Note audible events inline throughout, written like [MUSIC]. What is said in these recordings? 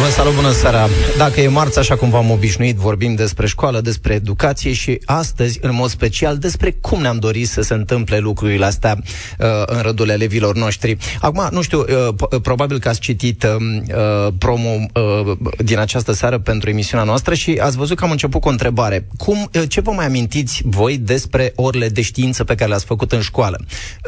Vă salut, bună seara! Dacă e marți, așa cum v-am obișnuit, vorbim despre școală, despre educație și astăzi, în mod special, despre cum ne-am dorit să se întâmple lucrurile astea uh, în rândul elevilor noștri. Acum, nu știu, uh, probabil că ați citit uh, uh, promo uh, din această seară pentru emisiunea noastră și ați văzut că am început cu o întrebare. Cum, uh, ce vă mai amintiți voi despre orele de știință pe care le-ați făcut în școală?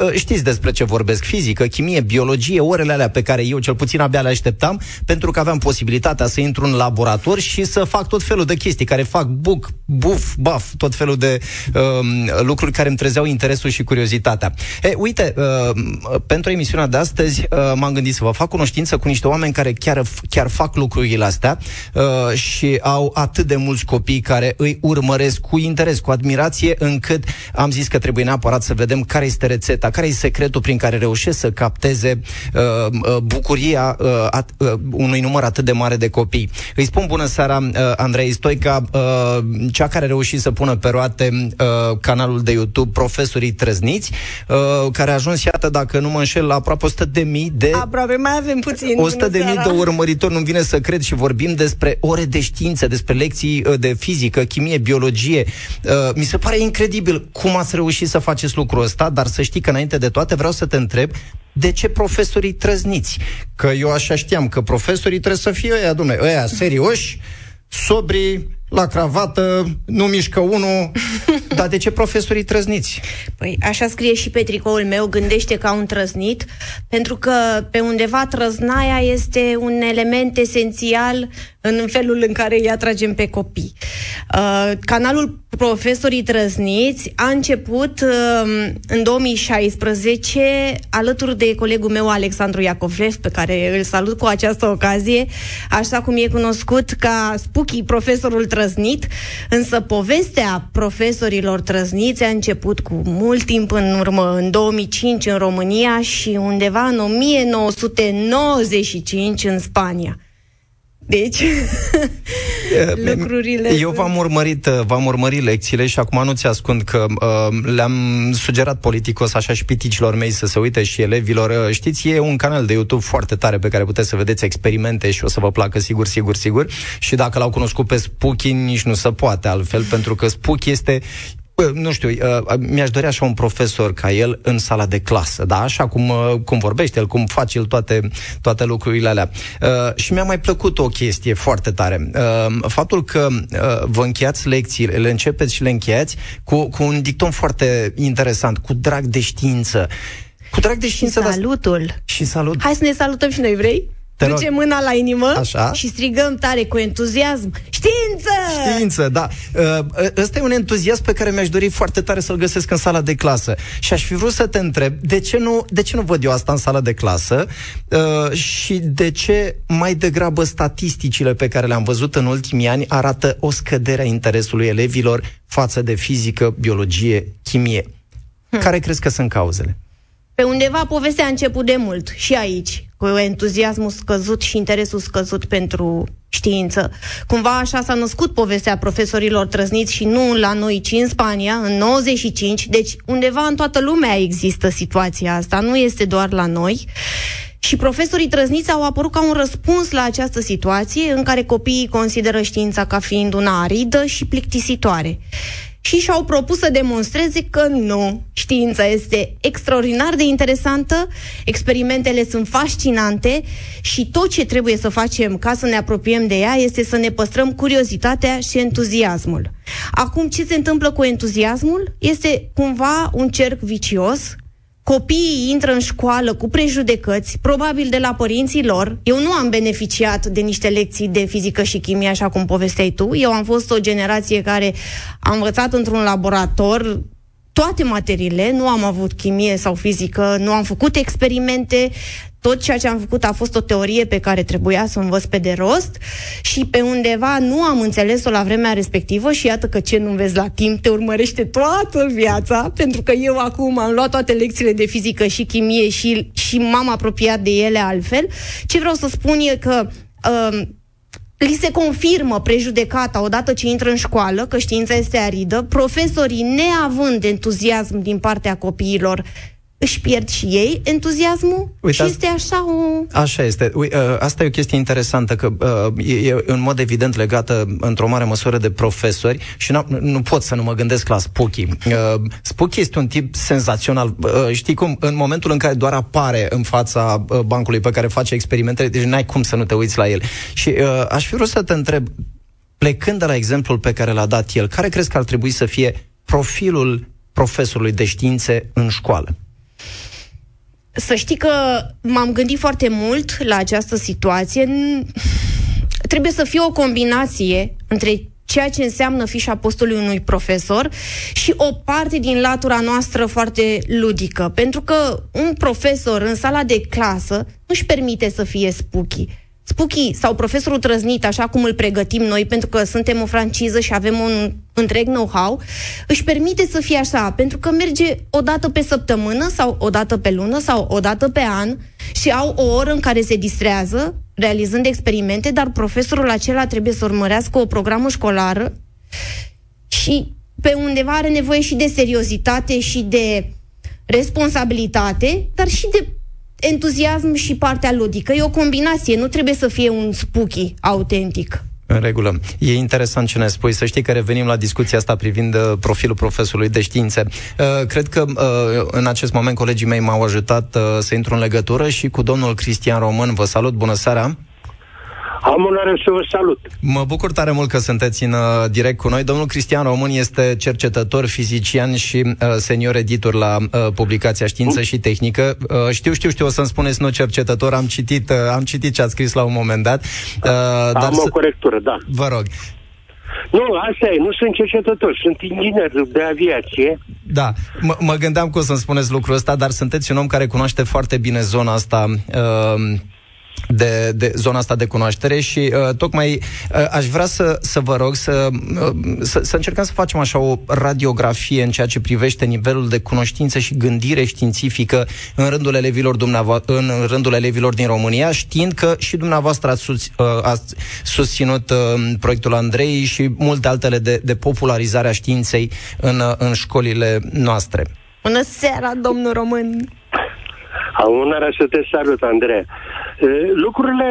Uh, știți despre ce vorbesc? Fizică, chimie, biologie, orele alea pe care eu cel puțin abia le așteptam pentru că aveam posibilitatea posibilitatea să intru în laborator și să fac tot felul de chestii care fac buc, buf, baf, tot felul de um, lucruri care îmi trezeau interesul și curiozitatea. E, uite, uh, pentru emisiunea de astăzi uh, m-am gândit să vă fac cunoștință cu niște oameni care chiar, chiar fac lucrurile astea uh, și au atât de mulți copii care îi urmăresc cu interes, cu admirație, încât am zis că trebuie neapărat să vedem care este rețeta, care este secretul prin care reușesc să capteze uh, uh, bucuria uh, at, uh, unui număr atât de de mare de copii. Îi spun bună seara uh, Andrei Stoica, uh, cea care a reușit să pună pe roate uh, canalul de YouTube Profesorii Trăzniți, uh, care a ajuns, iată, dacă nu mă înșel, la aproape 100 de mii de... Aproape mai avem puțin. 100 de mii de urmăritori, nu vine să cred și vorbim despre ore de știință, despre lecții uh, de fizică, chimie, biologie. Uh, mi se pare incredibil cum ați reușit să faceți lucrul ăsta, dar să știi că înainte de toate vreau să te întreb de ce profesorii trăzniți? Că eu așa știam că profesorii trebuie să fie ăia, domnule, ăia serioși, sobri, la cravată, nu mișcă unul. [LAUGHS] Dar de ce profesorii trăzniți? Păi așa scrie și pe tricoul meu, gândește ca un trăznit, pentru că pe undeva trăznaia este un element esențial în felul în care îi atragem pe copii. Uh, canalul Profesorii Trăzniți a început uh, în 2016 alături de colegul meu Alexandru Iacovlev, pe care îl salut cu această ocazie, așa cum e cunoscut ca Spooky Profesorul Trăznit, însă povestea profesorilor trăzniți a început cu mult timp în urmă, în 2005 în România și undeva în 1995 în Spania. Deci, [LAUGHS] lucrurile... Eu v-am urmărit, uh, v-am urmărit lecțiile și acum nu ți ascund că uh, le-am sugerat politicos așa și piticilor mei să se uite și elevilor. Uh, știți, e un canal de YouTube foarte tare pe care puteți să vedeți experimente și o să vă placă sigur, sigur, sigur. Și dacă l-au cunoscut pe Spooky, nici nu se poate altfel, pentru că Spooky este nu știu, uh, mi-aș dori așa un profesor ca el în sala de clasă, da? Așa cum, uh, cum vorbește el, cum face el toate, toate lucrurile alea. Uh, și mi-a mai plăcut o chestie foarte tare. Faptul că vă încheiați lecțiile, le începeți și le încheiați cu, cu un dicton foarte interesant, cu drag de știință. Cu drag de știință. Și salutul. Da, și salut. Hai să ne salutăm și noi, vrei? Te Duce rog. mâna la inimă Așa. și strigăm tare cu entuziasm Știință! Știință, da uh, Ăsta e un entuziasm pe care mi-aș dori foarte tare să-l găsesc în sala de clasă Și aș fi vrut să te întreb De ce nu, de ce nu văd eu asta în sala de clasă uh, Și de ce mai degrabă statisticile pe care le-am văzut în ultimii ani Arată o scădere a interesului elevilor Față de fizică, biologie, chimie hmm. Care crezi că sunt cauzele? Pe undeva povestea a început de mult și aici, cu entuziasmul scăzut și interesul scăzut pentru știință. Cumva așa s-a născut povestea profesorilor trăzniți și nu la noi, ci în Spania, în 95, deci undeva în toată lumea există situația asta, nu este doar la noi. Și profesorii trăzniți au apărut ca un răspuns la această situație în care copiii consideră știința ca fiind una aridă și plictisitoare și și-au propus să demonstreze că nu. Știința este extraordinar de interesantă, experimentele sunt fascinante și tot ce trebuie să facem ca să ne apropiem de ea este să ne păstrăm curiozitatea și entuziasmul. Acum, ce se întâmplă cu entuziasmul? Este cumva un cerc vicios copiii intră în școală cu prejudecăți, probabil de la părinții lor. Eu nu am beneficiat de niște lecții de fizică și chimie, așa cum povesteai tu. Eu am fost o generație care a învățat într-un laborator toate materiile, nu am avut chimie sau fizică, nu am făcut experimente, tot ceea ce am făcut a fost o teorie pe care trebuia să o învăț pe de rost și pe undeva nu am înțeles-o la vremea respectivă și iată că ce nu vezi la timp te urmărește toată viața, pentru că eu acum am luat toate lecțiile de fizică și chimie și, și m-am apropiat de ele altfel. Ce vreau să spun e că uh, li se confirmă prejudecata odată ce intră în școală, că știința este aridă, profesorii neavând entuziasm din partea copiilor, își pierd și ei entuziasmul Uite, și este așa o... Așa este. Ui, ă, asta e o chestie interesantă, că uh, e în mod evident legată într-o mare măsură de profesori și nu, nu pot să nu mă gândesc la Spooky. Uh, Spooky este un tip senzațional. Uh, știi cum? În momentul în care doar apare în fața uh, bancului pe care face experimentele, deci n-ai cum să nu te uiți la el. Și uh, aș fi vrut să te întreb, plecând de la exemplul pe care l-a dat el, care crezi că ar trebui să fie profilul profesorului de științe în școală? Să știi că m-am gândit foarte mult la această situație. Trebuie să fie o combinație între ceea ce înseamnă fișa postului unui profesor și o parte din latura noastră foarte ludică. Pentru că un profesor în sala de clasă nu își permite să fie spooky. Spooky sau profesorul trăznit, așa cum îl pregătim noi, pentru că suntem o franciză și avem un întreg know-how, își permite să fie așa, pentru că merge o dată pe săptămână sau o dată pe lună sau o dată pe an și au o oră în care se distrează realizând experimente, dar profesorul acela trebuie să urmărească o programă școlară și pe undeva are nevoie și de seriozitate și de responsabilitate, dar și de entuziasm și partea ludică. E o combinație, nu trebuie să fie un spooky autentic. În regulă. E interesant ce ne spui. Să știi că revenim la discuția asta privind uh, profilul profesorului de științe. Uh, cred că uh, în acest moment colegii mei m-au ajutat să intru în legătură și cu domnul Cristian Român. Vă salut, bună seara! Am onoarea să vă salut. Mă bucur tare mult că sunteți în uh, direct cu noi. Domnul Cristian Român este cercetător, fizician și uh, senior editor la uh, publicația Știință mm. și Tehnică. Uh, știu, știu, știu, o să-mi spuneți nu cercetător, am citit, uh, am citit ce ați scris la un moment dat. Uh, dar am o corectură, da. Vă rog. Nu, asta e, nu sunt cercetător, sunt inginer de aviație. Da, m- mă gândeam că o să-mi spuneți lucrul ăsta, dar sunteți un om care cunoaște foarte bine zona asta uh, de, de zona asta de cunoaștere și uh, tocmai uh, aș vrea să, să vă rog să, uh, să, să încercăm să facem așa o radiografie în ceea ce privește nivelul de cunoștință și gândire științifică în rândul elevilor, dumneavo- în rândul elevilor din România, știind că și dumneavoastră ați, susț, uh, ați susținut uh, proiectul Andrei și multe altele de, de popularizare a științei în, uh, în școlile noastre. Bună seara, domnul român! Am onoarea să te salut, Andrei. Lucrurile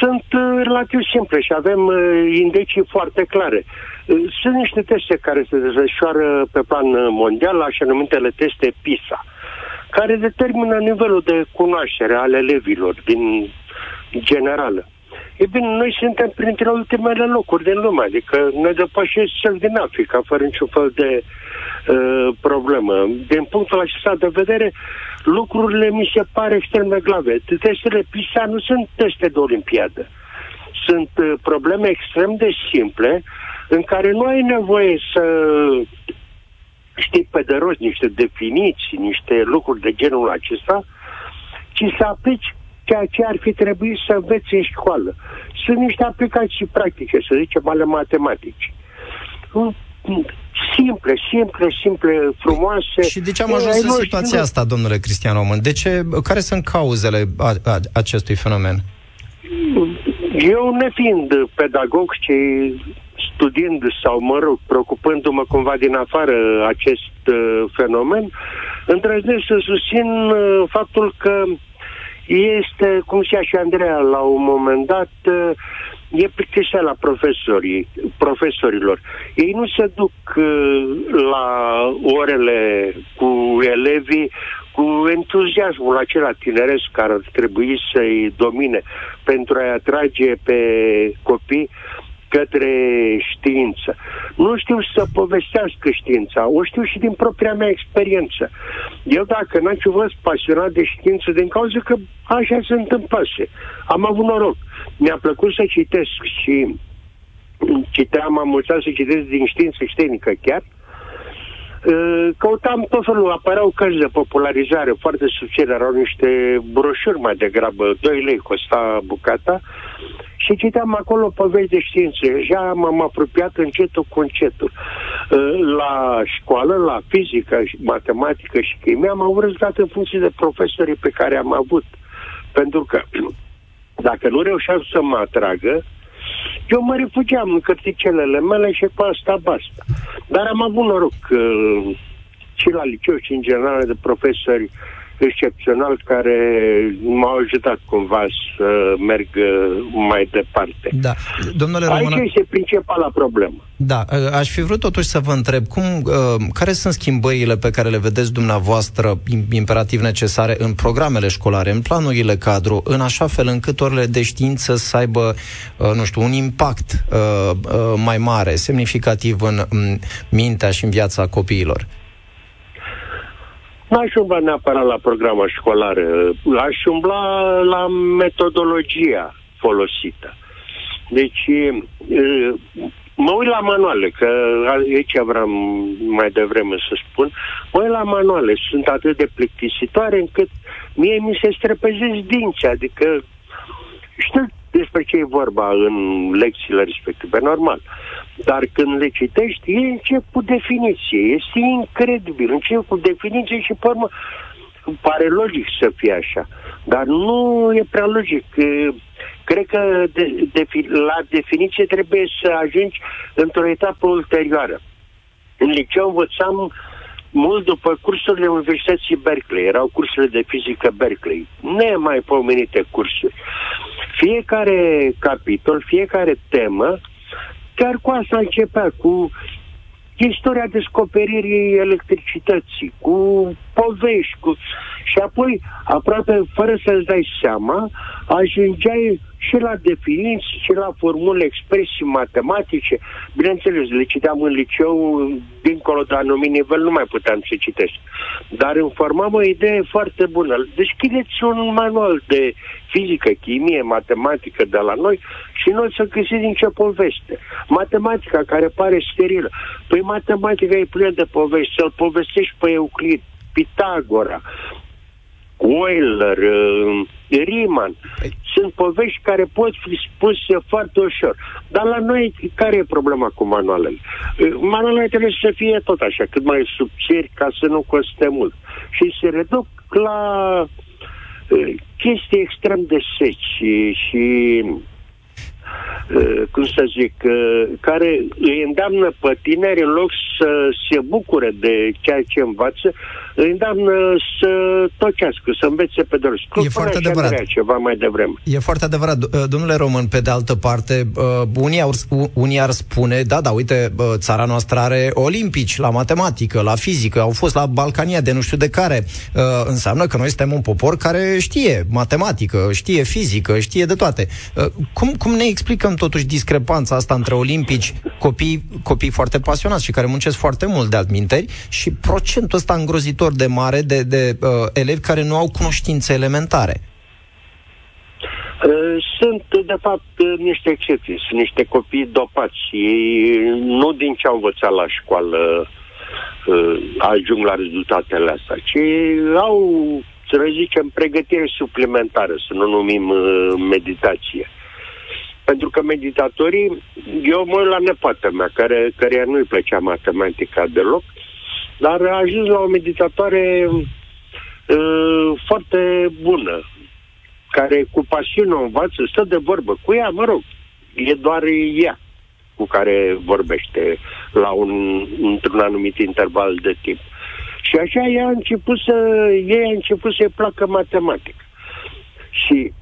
sunt relativ simple și avem indicii foarte clare. Sunt niște teste care se desfășoară pe plan mondial, așa numitele teste PISA, care determină nivelul de cunoaștere al elevilor din generală. E bine, noi suntem printre ultimele locuri din lume, adică ne depășesc cel din Africa, fără niciun fel de uh, problemă. Din punctul acesta de vedere, lucrurile mi se pare extrem de grave. Testele PISA nu sunt teste de olimpiadă. Sunt uh, probleme extrem de simple în care nu ai nevoie să știi pe de rost niște definiții, niște lucruri de genul acesta, ci să aplici ceea ce ar fi trebuit să înveți în școală. Sunt niște aplicații practice, să zicem, ale matematici. Simple, simple, simple, frumoase. Și de ce am ajuns în situația asta, domnule Cristian Român? De ce, care sunt cauzele a, a, acestui fenomen? Eu, nefiind pedagog, ci studiind sau, mă rog, preocupându-mă cumva din afară acest uh, fenomen, îndrăznesc să susțin uh, faptul că este, cum zicea și Andreea la un moment dat, e plictiseala profesorii, profesorilor. Ei nu se duc uh, la orele cu elevii cu entuziasmul acela tineresc care ar trebui să-i domine pentru a-i atrage pe copii către știință. Nu știu să povestească știința, o știu și din propria mea experiență. Eu dacă n-am fi fost pasionat de știință din cauza că așa se întâmplase. Am avut noroc. Mi-a plăcut să citesc și citeam, am mulțat să citesc din știință și tehnică chiar. Căutam tot felul, apăreau cărți de popularizare foarte subțire, erau niște broșuri mai degrabă, 2 lei costa bucata și citeam acolo povești de științe. Deja m-am apropiat încetul cu încetul. Uh, la școală, la fizică, matematică și chimie, am avut rezultat în funcție de profesorii pe care am avut. Pentru că [CLEARS THROAT] dacă nu reușeam să mă atragă, Eu mă refugiam în cărticelele mele și cu asta basta. Dar am avut noroc că și la liceu și în general de profesori excepțional care m-au ajutat cumva să merg mai departe. Da. Domnule Română... Aici este principala problemă. Da, aș fi vrut totuși să vă întreb cum, uh, care sunt schimbările pe care le vedeți dumneavoastră imperativ necesare în programele școlare, în planurile cadru, în așa fel încât orele de știință să aibă, uh, nu știu, un impact uh, mai mare, semnificativ în mintea și în viața copiilor? N-aș umbla neapărat la programa școlară, aș umbla la metodologia folosită. Deci, mă uit la manuale, că aici vreau mai devreme să spun, mă uit la manuale, sunt atât de plictisitoare încât mie mi se strepezesc dinți, adică știu despre ce e vorba în lecțiile respective, normal. Dar când le citești, e încep cu definiție. Este incredibil. Încep cu definiție și, pe urmă, pare logic să fie așa. Dar nu e prea logic. Cred că de, de, la definiție trebuie să ajungi într-o etapă ulterioară. În liceu învățam mult după cursurile Universității Berkeley. Erau cursurile de fizică Berkeley. Nemai pomenite cursuri. Fiecare capitol, fiecare temă Chiar cu asta începea, cu istoria descoperirii electricității, cu povești, cu... și apoi, aproape fără să-ți dai seama, ajungeai și la definiții, și la formule, expresii matematice. Bineînțeles, le citeam în liceu, dincolo de anumit nivel, nu mai puteam să citesc. Dar îmi formam o idee foarte bună. Deschideți un manual de fizică, chimie, matematică de la noi și noi să găsiți din ce poveste. Matematica care pare sterilă. Păi matematica e plină de povesti. Să-l povestești pe Euclid, Pitagora, Euler, uh, Riemann. Păi- Sunt povești care pot fi spuse foarte ușor. Dar la noi, care e problema cu manualele? Uh, manualele trebuie să fie tot așa, cât mai subțiri, ca să nu coste mult. Și se reduc la uh, chestii extrem de seci și, și uh, cum să zic, uh, care îi îndeamnă pe tineri în loc să se bucure de ceea ce învață, îi îndeamnă să tocească, să învețe pe de E foarte adevărat. ceva mai devreme. E foarte adevărat. Uh, domnule Român, pe de altă parte, uh, unii, ar, unii ar spune, da, da, uite, țara noastră are olimpici la matematică, la fizică, au fost la Balcania de nu știu de care. Uh, înseamnă că noi suntem un popor care știe matematică, știe fizică, știe de toate. Cum, cum ne explicăm totuși discrepanța asta între olimpici, copii, copii foarte pasionați și care muncesc foarte mult de altminteri și procentul ăsta îngrozitor de mare de, de uh, elevi care nu au cunoștințe elementare. Uh, sunt, de fapt, niște excepții. Sunt niște copii dopați. Ei nu din ce au învățat la școală uh, ajung la rezultatele astea, ci au, să zicem, pregătire suplimentară, să nu numim meditație. Pentru că meditatorii, eu mă la nepoată mea, care, care nu-i plăcea matematica deloc, dar a ajuns la o meditatoare uh, foarte bună, care cu pasiune o învață, stă de vorbă cu ea, mă rog, e doar ea cu care vorbește la un, într-un anumit interval de timp. Și așa ea a început să, ei a început să-i placă matematica. Și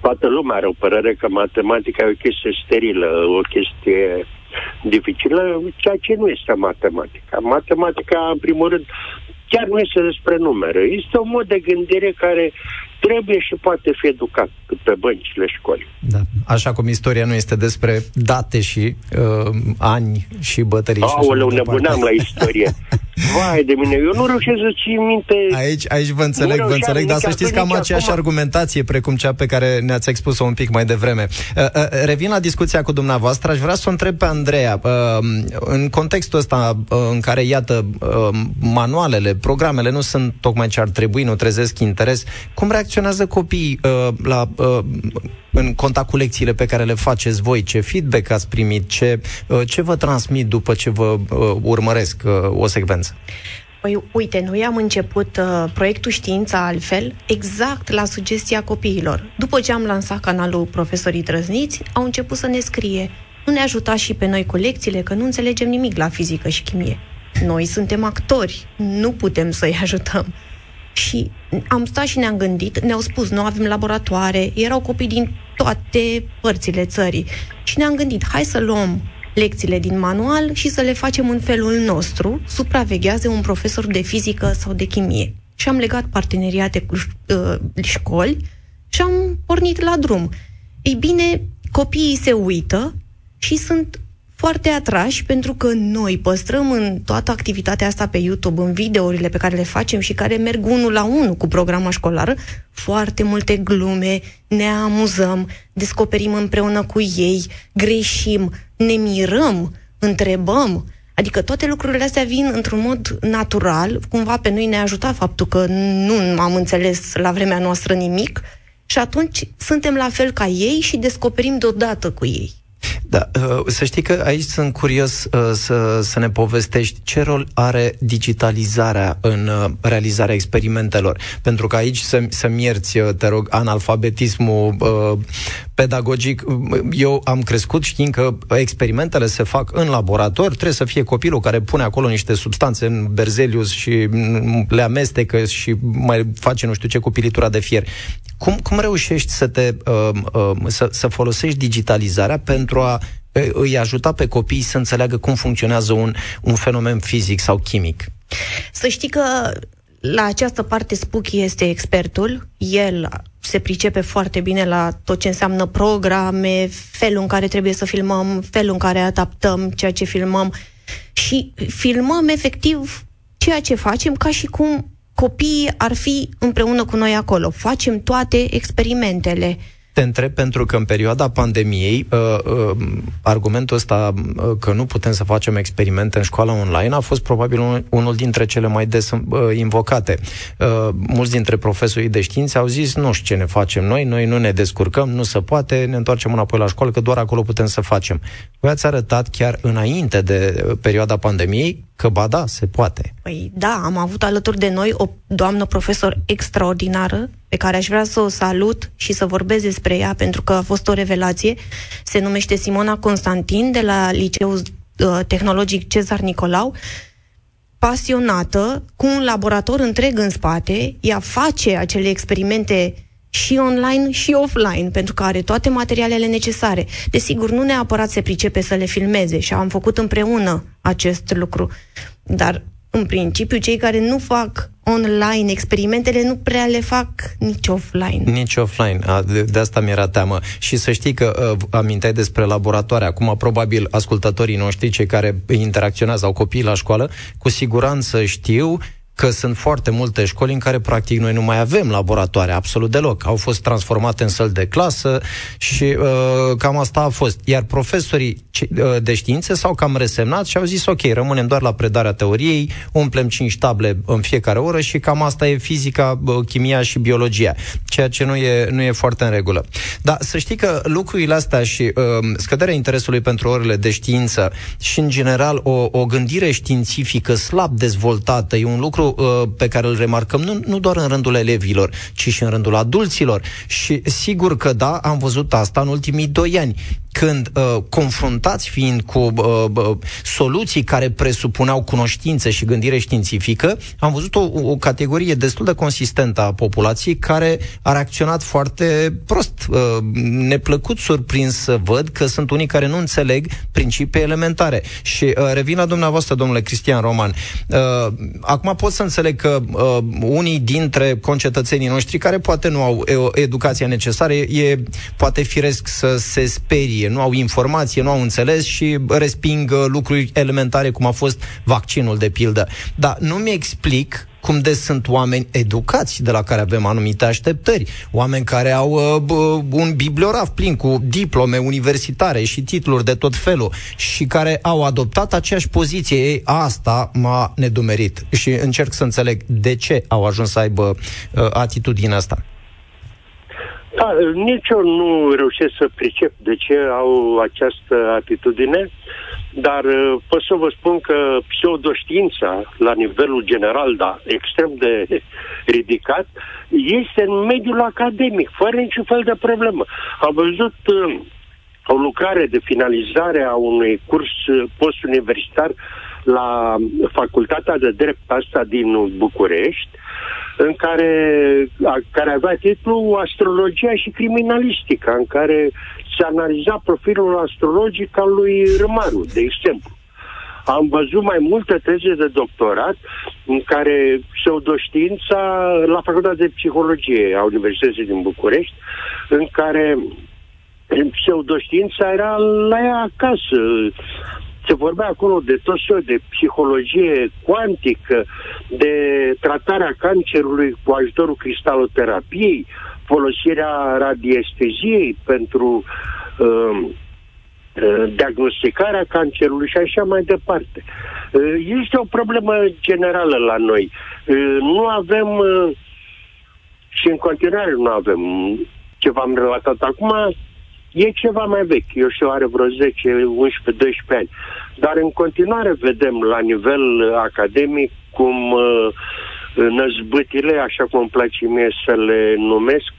toată lumea are o părere că matematica e o chestie sterilă, o chestie dificilă, ceea ce nu este matematica. Matematica, în primul rând, chiar nu este despre numere. Este un mod de gândire care trebuie și poate fi educat pe băncile școlii. Da. Așa cum istoria nu este despre date și uh, ani și bătării. Aoleu, nebuneam la istorie. [LAUGHS] Vai de mine, eu nu reușesc să țin minte... Aici, aici vă înțeleg, vă înțeleg, dar să știți că am aceeași acum... argumentație precum cea pe care ne-ați expus-o un pic mai devreme. Uh, uh, revin la discuția cu dumneavoastră, aș vrea să o întreb pe Andreea. Uh, în contextul ăsta uh, în care, iată, uh, manualele, programele nu sunt tocmai ce ar trebui, nu trezesc interes, cum reacționează copiii uh, la, uh, în contact cu lecțiile pe care le faceți voi? Ce feedback ați primit? Ce, uh, ce vă transmit după ce vă uh, urmăresc uh, o secvență? Păi, uite, noi am început uh, proiectul Știința altfel, exact la sugestia copiilor. După ce am lansat canalul Profesorii Trăzniți, au început să ne scrie nu ne ajuta și pe noi cu lecțiile, că nu înțelegem nimic la fizică și chimie. Noi suntem actori, nu putem să-i [LAUGHS] ajutăm. Și am stat și ne-am gândit, ne-au spus, nu avem laboratoare, erau copii din toate părțile țării. Și ne-am gândit, hai să luăm lecțiile din manual și să le facem în felul nostru, supraveghează un profesor de fizică sau de chimie. Și am legat parteneriate cu uh, școli și am pornit la drum. Ei bine, copiii se uită și sunt foarte atrași pentru că noi păstrăm în toată activitatea asta pe YouTube, în videourile pe care le facem și care merg unul la unul cu programa școlară, foarte multe glume, ne amuzăm, descoperim împreună cu ei, greșim, ne mirăm, întrebăm. Adică toate lucrurile astea vin într-un mod natural, cumva pe noi ne ajuta faptul că nu am înțeles la vremea noastră nimic și atunci suntem la fel ca ei și descoperim deodată cu ei. Da, uh, să știi că aici sunt curios uh, să, să ne povestești ce rol are digitalizarea în uh, realizarea experimentelor. Pentru că aici să, să-mi ierți, te rog, analfabetismul pedagogic. Eu am crescut știind că experimentele se fac în laborator, trebuie să fie copilul care pune acolo niște substanțe în berzelius și le amestecă și mai face nu știu ce cu pilitura de fier. Cum, cum reușești să te uh, uh, să, să folosești digitalizarea pentru a îi ajuta pe copii să înțeleagă cum funcționează un, un fenomen fizic sau chimic? Să știi că la această parte Spooky este expertul. El se pricepe foarte bine la tot ce înseamnă programe, felul în care trebuie să filmăm, felul în care adaptăm ceea ce filmăm și filmăm efectiv ceea ce facem ca și cum copiii ar fi împreună cu noi acolo. Facem toate experimentele. Te întreb pentru că în perioada pandemiei uh, uh, argumentul ăsta uh, că nu putem să facem experimente în școala online a fost probabil un, unul dintre cele mai des uh, invocate. Uh, mulți dintre profesorii de științe au zis nu știu ce ne facem noi, noi nu ne descurcăm, nu se poate, ne întoarcem înapoi la școală, că doar acolo putem să facem. Voi ați arătat chiar înainte de uh, perioada pandemiei Că ba da, se poate. Păi da, am avut alături de noi o doamnă profesor extraordinară pe care aș vrea să o salut și să vorbesc despre ea pentru că a fost o revelație. Se numește Simona Constantin de la Liceul uh, Tehnologic Cezar Nicolau pasionată, cu un laborator întreg în spate, ea face acele experimente și online și offline, pentru că are toate materialele necesare. Desigur, nu neapărat se pricepe să le filmeze și am făcut împreună acest lucru. Dar, în principiu, cei care nu fac online experimentele nu prea le fac nici offline. Nici offline. A, de, de asta mi-era teamă. Și să știi că uh, aminteai despre laboratoare. Acum, probabil, ascultătorii noștri, cei care interacționează, au copii la școală, cu siguranță știu că sunt foarte multe școli în care practic noi nu mai avem laboratoare absolut deloc. Au fost transformate în săli de clasă și uh, cam asta a fost. Iar profesorii uh, de științe s-au cam resemnat și au zis ok, rămânem doar la predarea teoriei, umplem 5 table în fiecare oră și cam asta e fizica, uh, chimia și biologia, ceea ce nu e, nu e foarte în regulă. Dar să știi că lucrurile astea și uh, scăderea interesului pentru orele de știință și în general o, o gândire științifică slab dezvoltată e un lucru uh, pe care îl remarcăm nu, nu doar în rândul elevilor, ci și în rândul adulților. Și sigur că da, am văzut asta în ultimii doi ani când uh, confruntați fiind cu uh, uh, soluții care presupuneau cunoștință și gândire științifică, am văzut o, o categorie destul de consistentă a populației care a reacționat foarte prost. Uh, neplăcut surprins să văd că sunt unii care nu înțeleg principii elementare. Și uh, revin la dumneavoastră, domnule Cristian Roman. Uh, acum pot să înțeleg că uh, unii dintre concetățenii noștri care poate nu au educația necesară, e poate firesc să se sperie nu au informație, nu au înțeles și resping uh, lucruri elementare cum a fost vaccinul, de pildă. Dar nu mi explic cum de sunt oameni educați de la care avem anumite așteptări, oameni care au uh, un bibliograf plin cu diplome universitare și titluri de tot felul și care au adoptat aceeași poziție. Ei, asta m-a nedumerit și încerc să înțeleg de ce au ajuns să aibă uh, atitudinea asta. Da, nici eu nu reușesc să pricep de ce au această atitudine, dar uh, pot să vă spun că pseudoștiința, la nivelul general, da, extrem de [LAUGHS] ridicat, este în mediul academic, fără niciun fel de problemă. Am văzut uh, o lucrare de finalizare a unui curs uh, postuniversitar la Facultatea de Drept asta din București, în care, a, care avea titlul Astrologia și Criminalistica, în care se analiza profilul astrologic al lui Râmaru, de exemplu. Am văzut mai multe teze de doctorat în care pseudoștiința la Facultatea de Psihologie a Universității din București, în care pseudoștiința era la ea acasă. Se vorbea acolo de tot soiul de psihologie cuantică, de tratarea cancerului cu ajutorul cristaloterapiei, folosirea radiesteziei pentru uh, uh, diagnosticarea cancerului și așa mai departe. Uh, este o problemă generală la noi. Uh, nu avem uh, și în continuare nu avem ce v-am relatat acum, e ceva mai vechi, eu știu, are vreo 10, 11, 12 ani. Dar în continuare vedem la nivel academic cum uh, năzbâtile, așa cum îmi place mie să le numesc,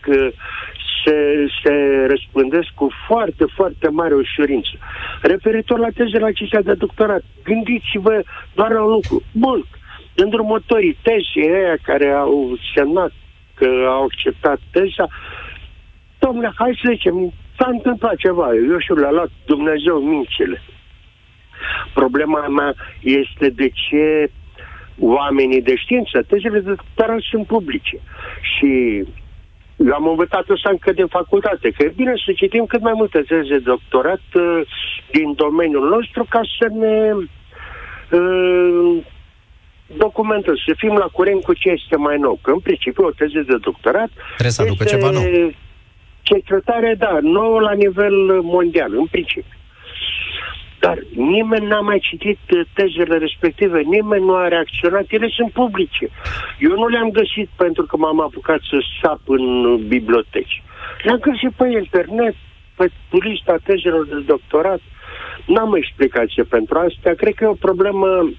se, se răspândesc cu foarte, foarte mare ușurință. Referitor la tezele acestea de doctorat, gândiți-vă doar la un lucru. Bun, îndrumătorii tezii aia care au semnat că au acceptat teza, domnule, hai să zicem, s-a întâmplat ceva, eu știu, le-a luat Dumnezeu mințile. Problema mea este de ce oamenii de știință, tezele de doctorat sunt publice. Și eu am învățat asta încă din facultate, că e bine să citim cât mai multe teze de doctorat uh, din domeniul nostru ca să ne uh, documentăm, să fim la curent cu ce este mai nou. Că în principiu o teză de doctorat Trebuie să aducă ceva nou. Cercetare, da, nouă la nivel mondial, în principiu. Dar nimeni n-a mai citit uh, tezele respective, nimeni nu a reacționat, ele sunt publice. Eu nu le-am găsit pentru că m-am apucat să sap în biblioteci. Le-am găsit pe internet, pe lista tezelor de doctorat. N-am explicație pentru asta. Cred că e o problemă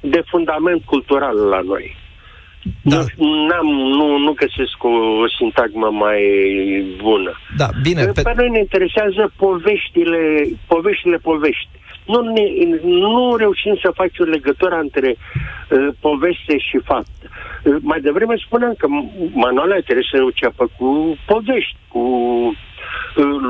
de fundament cultural la noi. Da. Nu, n-am, nu, nu găsesc o, o sintagmă mai bună. Da, bine. Pe, pe noi ne interesează poveștile, poveștile povești. Nu, ne, nu reușim să facem o legătură între uh, poveste și fapt. Uh, mai devreme spuneam că manualele trebuie să înceapă cu povești, cu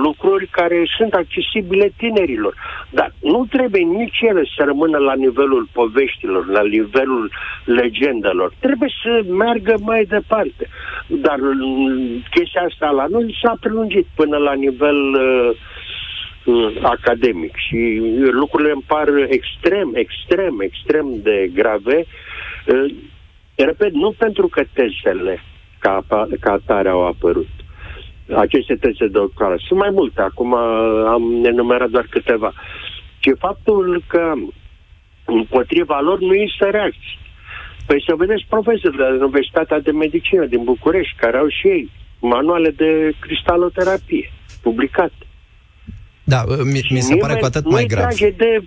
lucruri care sunt accesibile tinerilor. Dar nu trebuie nici ele să rămână la nivelul poveștilor, la nivelul legendelor. Trebuie să meargă mai departe. Dar mm, chestia asta la noi s-a prelungit până la nivel uh, uh, academic și lucrurile îmi par extrem, extrem, extrem de grave. Uh, repet, nu pentru că tezele ca, ca atare au apărut, aceste teze de doctorat. Sunt mai multe, acum am enumerat doar câteva. Ce faptul că împotriva lor nu există reacții. Păi să vedeți profesori de la Universitatea de Medicină din București, care au și ei manuale de cristaloterapie publicate. Da, mi, mi se pare cu atât mai grav. de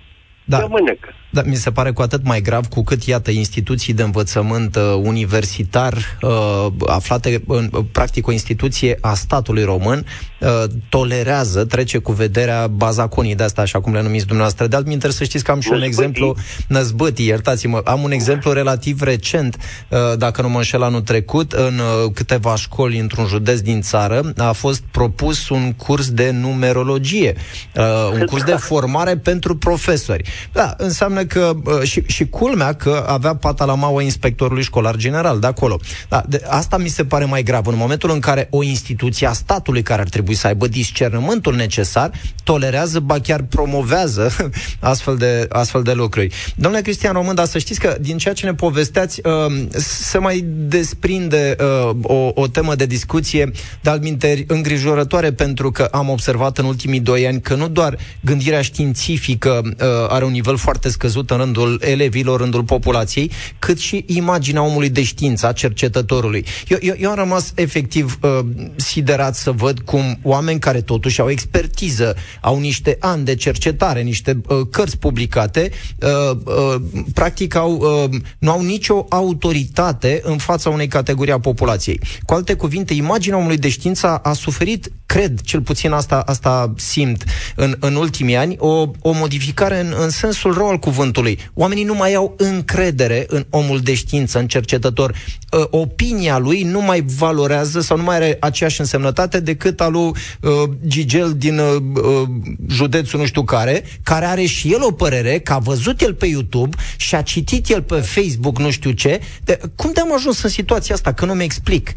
da. mânecă. Da, mi se pare cu atât mai grav cu cât, iată, instituții de învățământ uh, universitar uh, aflate în, uh, practic, o instituție a statului român uh, tolerează, trece cu vederea bazaconii de asta, așa cum le numiți dumneavoastră. De altminteri, să știți că am și un exemplu, năzbătii, iertați-mă, am un exemplu relativ recent, uh, dacă nu mă înșel anul trecut, în uh, câteva școli într-un județ din țară, a fost propus un curs de numerologie, uh, un curs de formare pentru profesori. Da, înseamnă că, și, și culmea că avea pata la maua inspectorului școlar general de acolo. Da, de, asta mi se pare mai grav. În momentul în care o instituție a statului care ar trebui să aibă discernământul necesar, tolerează, ba chiar promovează [LAUGHS] astfel de, astfel de lucruri. Domnule Cristian Român, dar să știți că din ceea ce ne povesteați, uh, se mai desprinde uh, o, o temă de discuție de alminteri îngrijorătoare pentru că am observat în ultimii doi ani că nu doar gândirea științifică uh, are un nivel foarte scăzut, scăzut în rândul elevilor, în rândul populației, cât și imaginea omului de știință, a cercetătorului. Eu, eu, eu am rămas efectiv uh, siderat să văd cum oameni care totuși au expertiză, au niște ani de cercetare, niște uh, cărți publicate, uh, uh, practic au, uh, nu au nicio autoritate în fața unei categorii a populației. Cu alte cuvinte, imaginea omului de știință a suferit, cred, cel puțin asta, asta simt în, în ultimii ani, o, o modificare în, în sensul rău al cuvântului. Oamenii nu mai au încredere în omul de știință, în cercetător. Uh, opinia lui nu mai valorează sau nu mai are aceeași însemnătate decât al lui uh, Gigel din uh, uh, județul nu știu care, care are și el o părere, că a văzut el pe YouTube și a citit el pe Facebook nu știu ce. De, cum de am ajuns în situația asta? Că nu mi explic.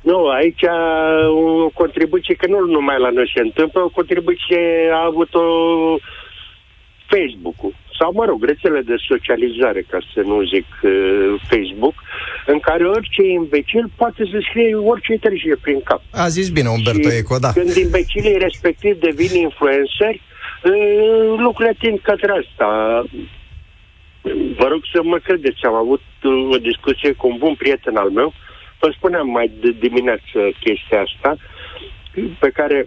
Nu, aici o contribuție, că nu numai la noi se întâmplă, o contribuție a avut-o Facebook-ul sau, mă rog, rețele de socializare, ca să nu zic uh, Facebook, în care orice imbecil poate să scrie orice trece prin cap. A zis bine Umberto și Eco, da. când imbecilii respectiv devin influenceri, uh, lucrurile tind către asta. Vă rog să mă credeți, am avut o discuție cu un bun prieten al meu, vă spuneam mai de dimineață chestia asta, pe care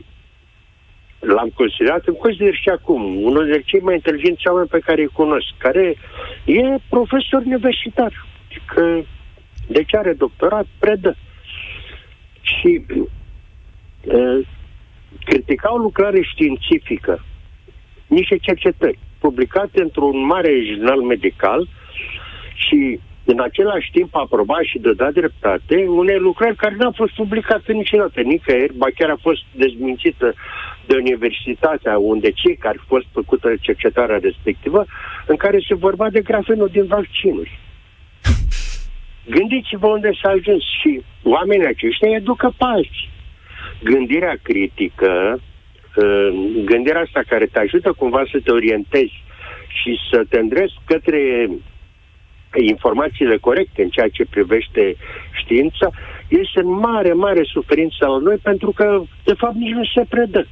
l-am considerat, îmi consider și acum, unul dintre cei mai inteligenți oameni pe care îi cunosc, care e profesor universitar, că de ce are doctorat, predă. Și uh, critica o lucrare științifică, niște cercetări publicate într-un mare jurnal medical și în același timp aproba și de dat dreptate unei lucrări care nu a fost publicată niciodată, nicăieri, ba chiar a fost dezmințită de universitatea unde cei care au fost făcută cercetarea respectivă, în care se vorba de grafenul din vaccinuri. [LAUGHS] Gândiți-vă unde s-a ajuns și oamenii aceștia educă pe alții. Gândirea critică, uh, gândirea asta care te ajută cumva să te orientezi și să te îndrezi către informațiile corecte în ceea ce privește știința, este în mare, mare suferință la noi pentru că, de fapt, nici nu se predă.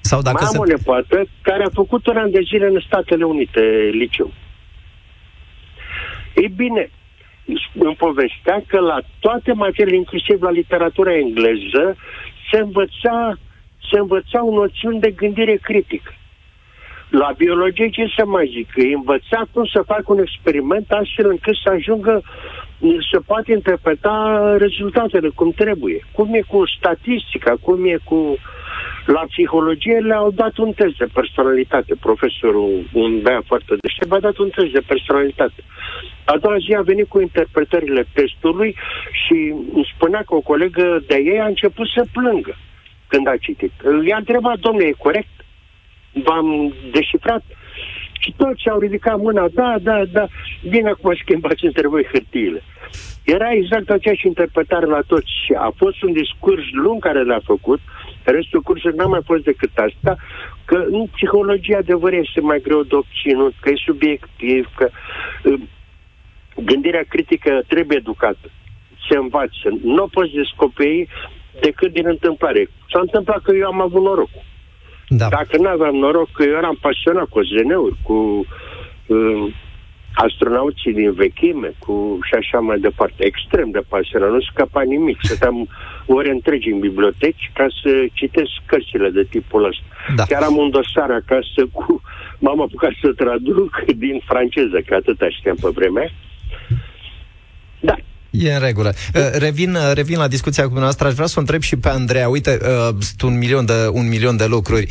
Sau dacă Mai am se... o nepoată care a făcut un an de zile în Statele Unite liceu. Ei bine, îmi povestea că la toate materiile, inclusiv la literatura engleză, se învăța, se învățau noțiuni de gândire critică. La biologie ce să mai zic? Îi învăța cum să facă un experiment astfel încât să ajungă să poate interpreta rezultatele cum trebuie. Cum e cu statistica, cum e cu... La psihologie le-au dat un test de personalitate. Profesorul, un bea foarte deștept, a dat un test de personalitate. A doua zi a venit cu interpretările testului și îmi spunea că o colegă de ei a început să plângă când a citit. I-a întrebat, domnule, e corect? V-am deșifrat și toți au ridicat mâna, da, da, da, bine acum schimbați între voi hârtiile. Era exact aceeași interpretare la toți și a fost un discurs lung care l-a făcut, restul cursului n-a mai fost decât asta, că în psihologia adevăr este mai greu de obținut, că e subiectiv, că uh, gândirea critică trebuie educată, se învață. Nu o poți descoperi decât din întâmplare. S-a întâmplat că eu am avut norocul. Da. Dacă nu aveam noroc, că eu eram pasionat cu ZN-uri, cu uh, astronauții din vechime, cu și așa mai departe. Extrem de pasionat, nu scăpa nimic. Stăteam ore întregi în biblioteci ca să citesc cărțile de tipul ăsta. Da. Chiar am un dosar acasă cu... M-am apucat să traduc din franceză, că atâta știam pe vremea. Da, E în regulă. Uh, revin, uh, revin la discuția cu dumneavoastră. Aș vrea să o întreb și pe Andreea. Uite, uh, sunt un milion, de, un milion de lucruri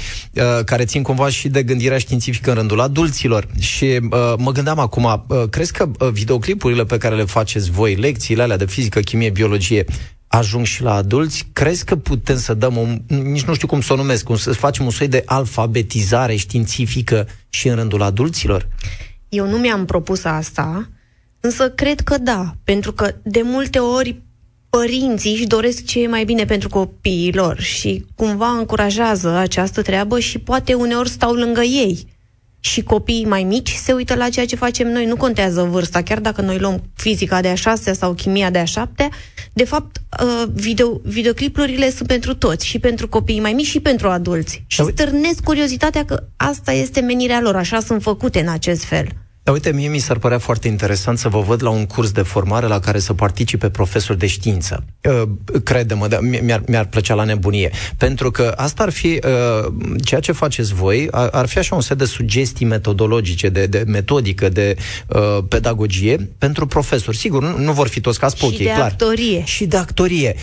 care țin cumva și de gândirea științifică în rândul adulților. Și mă gândeam acum, crezi că videoclipurile pe care le faceți voi, lecțiile alea de fizică, chimie, biologie, ajung și la adulți? Crezi că putem să dăm, un, nici nu știu cum să o numesc, cum să facem un soi de alfabetizare științifică și în rândul adulților? Eu nu mi-am propus asta, Însă cred că da, pentru că de multe ori părinții își doresc ce e mai bine pentru copiii lor și cumva încurajează această treabă și poate uneori stau lângă ei și copiii mai mici se uită la ceea ce facem noi. Nu contează vârsta, chiar dacă noi luăm fizica de a șasea sau chimia de a șaptea, de fapt, uh, video, videoclipurile sunt pentru toți, și pentru copiii mai mici și pentru adulți. Și stârnesc curiozitatea că asta este menirea lor, așa sunt făcute în acest fel. Dar uite, mie mi s-ar părea foarte interesant să vă văd la un curs de formare la care să participe profesori de știință. Uh, crede-mă, da, mi-ar, mi-ar plăcea la nebunie. Pentru că asta ar fi, uh, ceea ce faceți voi, ar, ar fi așa un set de sugestii metodologice, de, de metodică, de uh, pedagogie pentru profesori. Sigur, nu, nu vor fi toți ca spooky, și de clar. actorie. Și de actorie.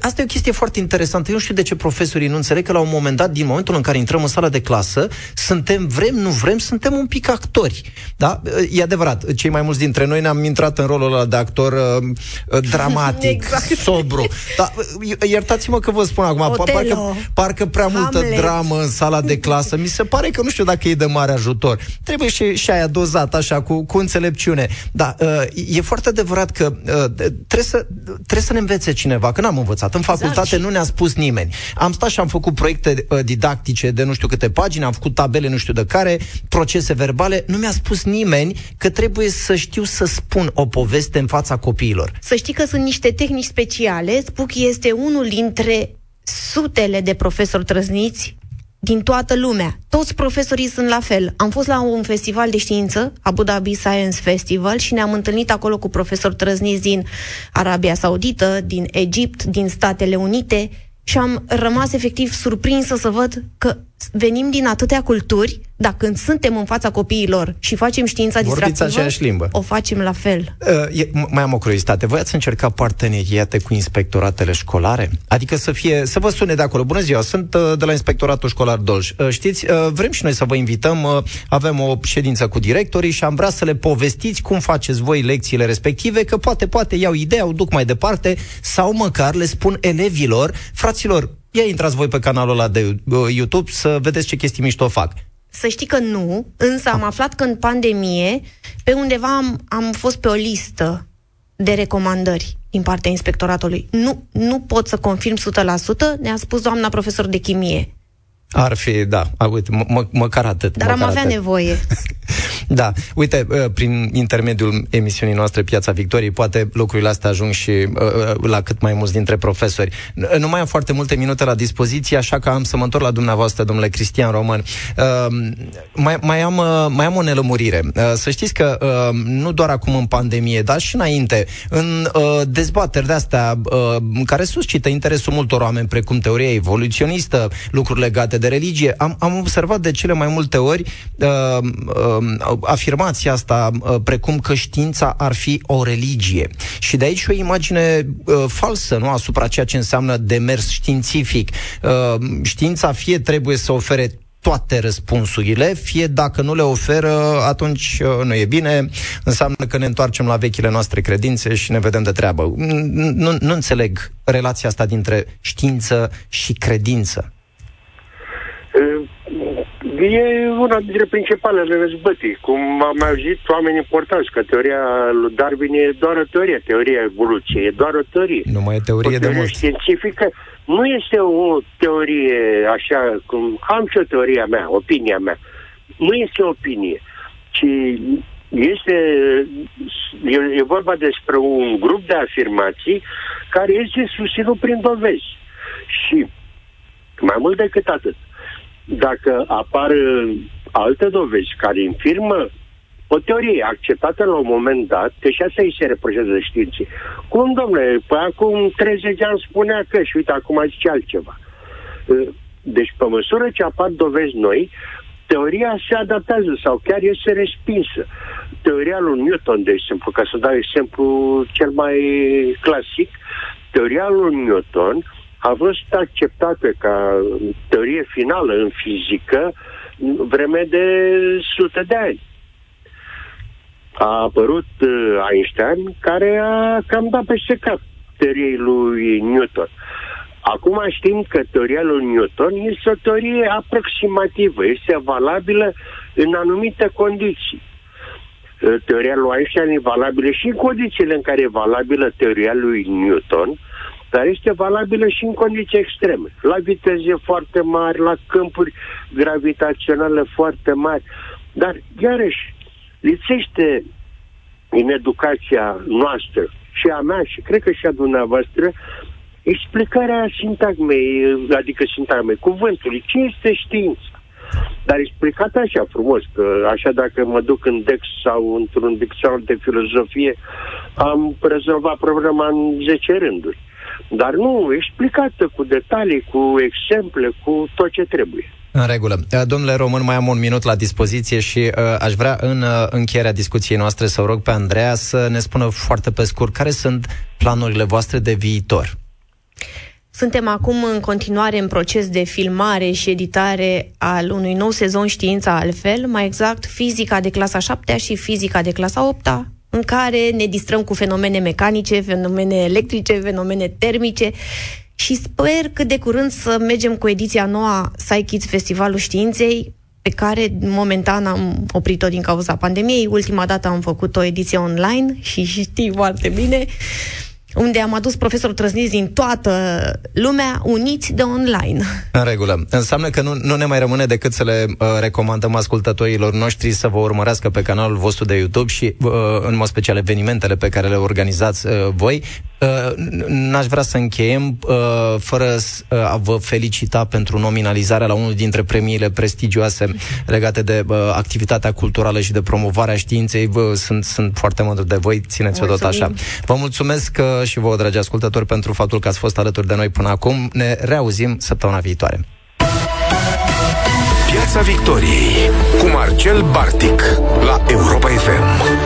Asta e o chestie foarte interesantă. Eu nu știu de ce profesorii nu înțeleg că la un moment dat, din momentul în care intrăm în sala de clasă, suntem, vrem, nu vrem, suntem un pic actori. Da? E adevărat, cei mai mulți dintre noi ne-am intrat în rolul ăla de actor uh, dramatic, [LAUGHS] exact. sobru. Dar uh, iertați-mă că vă spun acum, parcă, parcă prea multă Hamlet. dramă în sala de clasă. Mi se pare că nu știu dacă e de mare ajutor. Trebuie și, și aia dozat așa, cu, cu înțelepciune. Da, uh, e foarte adevărat că uh, trebuie, să, trebuie să ne învețe cineva, că n-am învățat. În exact. facultate exact. nu ne-a spus nimeni. Am stat și am făcut proiecte uh, didactice de nu știu câte pagini, am făcut tabele nu știu de care, procese verbale, nu mi-a spus nimeni că trebuie să știu să spun o poveste în fața copiilor. Să știi că sunt niște tehnici speciale. Spuc este unul dintre sutele de profesori trăzniți din toată lumea. Toți profesorii sunt la fel. Am fost la un festival de știință, Abu Dhabi Science Festival, și ne-am întâlnit acolo cu profesori trăzniți din Arabia Saudită, din Egipt, din Statele Unite și am rămas efectiv surprinsă să văd că venim din atâtea culturi, dar când suntem în fața copiilor și facem știința Vorbiți distractivă, aceeași limbă. o facem la fel. Uh, e, mai am o curiozitate. Voi ați încercat parteneriate cu inspectoratele școlare? Adică să fie, să vă sune de acolo. Bună ziua, sunt uh, de la Inspectoratul Școlar Dolj. Uh, știți, uh, vrem și noi să vă invităm, uh, avem o ședință cu directorii și am vrea să le povestiți cum faceți voi lecțiile respective, că poate, poate iau ideea, o duc mai departe, sau măcar le spun elevilor, fraților, ia intrați voi pe canalul ăla de uh, YouTube să vedeți ce chestii mișto fac. Să știi că nu, însă am aflat că în pandemie, pe undeva am, am fost pe o listă de recomandări din partea inspectoratului. Nu, nu pot să confirm 100%, ne-a spus doamna profesor de chimie. Ar fi, da, a, uite, m- m- măcar atât. Dar măcar am avea atât. nevoie. [LAUGHS] da, uite, uh, prin intermediul emisiunii noastre Piața Victoriei, poate lucrurile astea ajung și uh, uh, la cât mai mulți dintre profesori. Nu mai am foarte multe minute la dispoziție, așa că am să mă întorc la dumneavoastră, domnule Cristian Roman. Uh, mai, mai, am, uh, mai am o nelămurire. Uh, să știți că uh, nu doar acum în pandemie, dar și înainte, în uh, dezbateri de-astea uh, care suscită interesul multor oameni, precum teoria evoluționistă, lucruri legate de religie, am, am observat de cele mai multe ori uh, uh, afirmația asta uh, precum că știința ar fi o religie. Și de aici o imagine uh, falsă, nu, asupra ceea ce înseamnă demers științific. Uh, știința fie trebuie să ofere toate răspunsurile, fie dacă nu le oferă, atunci uh, nu e bine, înseamnă că ne întoarcem la vechile noastre credințe și ne vedem de treabă. Nu, nu înțeleg relația asta dintre știință și credință. E una dintre principalele răzbătii. Cum am auzit oameni importanți, că teoria lui Darwin e doar o teorie, teoria evoluției, e doar o teorie. Nu mai e teorie, o teorie de mult. științifică nu este o teorie așa cum am și o teoria mea, opinia mea. Nu este o opinie, ci este e, e vorba despre un grup de afirmații care este susținut prin dovezi. Și mai mult decât atât, dacă apar alte dovezi care infirmă o teorie acceptată la un moment dat, că și asta îi se reproșează științii. Cum, domnule, păi acum 30 de ani spunea că și uite, acum zice altceva. Deci, pe măsură ce apar dovezi noi, teoria se adaptează sau chiar este respinsă. Teoria lui Newton, de exemplu, ca să dau exemplu cel mai clasic, teoria lui Newton a fost acceptată ca teorie finală în fizică vreme de sute de ani. A apărut uh, Einstein, care a cam dat peste cap teoriei lui Newton. Acum știm că teoria lui Newton este o teorie aproximativă, este valabilă în anumite condiții. Uh, teoria lui Einstein e valabilă și în condițiile în care e valabilă teoria lui Newton, uh, dar este valabilă și în condiții extreme. La viteze foarte mari, la câmpuri gravitaționale foarte mari. Dar, iarăși, lipsește în educația noastră și a mea și cred că și a dumneavoastră explicarea sintagmei, adică sintagmei cuvântului. Ce este știință? Dar explicat așa frumos, că așa dacă mă duc în DEX sau într-un dicționar de filozofie, am rezolvat problema în 10 rânduri. Dar nu, explicată cu detalii, cu exemple, cu tot ce trebuie. În regulă. Uh, domnule Român, mai am un minut la dispoziție și uh, aș vrea în uh, încheierea discuției noastre să o rog pe Andreea să ne spună foarte pe scurt care sunt planurile voastre de viitor. Suntem acum în continuare în proces de filmare și editare al unui nou sezon Știința altfel, mai exact fizica de clasa 7 și fizica de clasa 8 în care ne distrăm cu fenomene mecanice, fenomene electrice, fenomene termice și sper că de curând să mergem cu ediția noua Psychids Festivalul Științei, pe care momentan am oprit-o din cauza pandemiei. Ultima dată am făcut o ediție online și știi foarte bine unde am adus profesori trăzniți din toată lumea, uniți de online. În regulă. Înseamnă că nu, nu ne mai rămâne decât să le uh, recomandăm ascultătorilor noștri să vă urmărească pe canalul vostru de YouTube și, uh, în mod special, evenimentele pe care le organizați uh, voi. Uh, n-aș vrea să încheiem uh, fără uh, a vă felicita pentru nominalizarea la unul dintre premiile prestigioase legate de uh, activitatea culturală și de promovarea științei. Vă, sunt, sunt foarte mândru de voi, țineți-o tot așa. Vă mulțumesc uh, și vouă, dragi ascultători, pentru faptul că ați fost alături de noi până acum. Ne reauzim săptămâna viitoare. Piața Victoriei cu Marcel Bartic la Europa FM.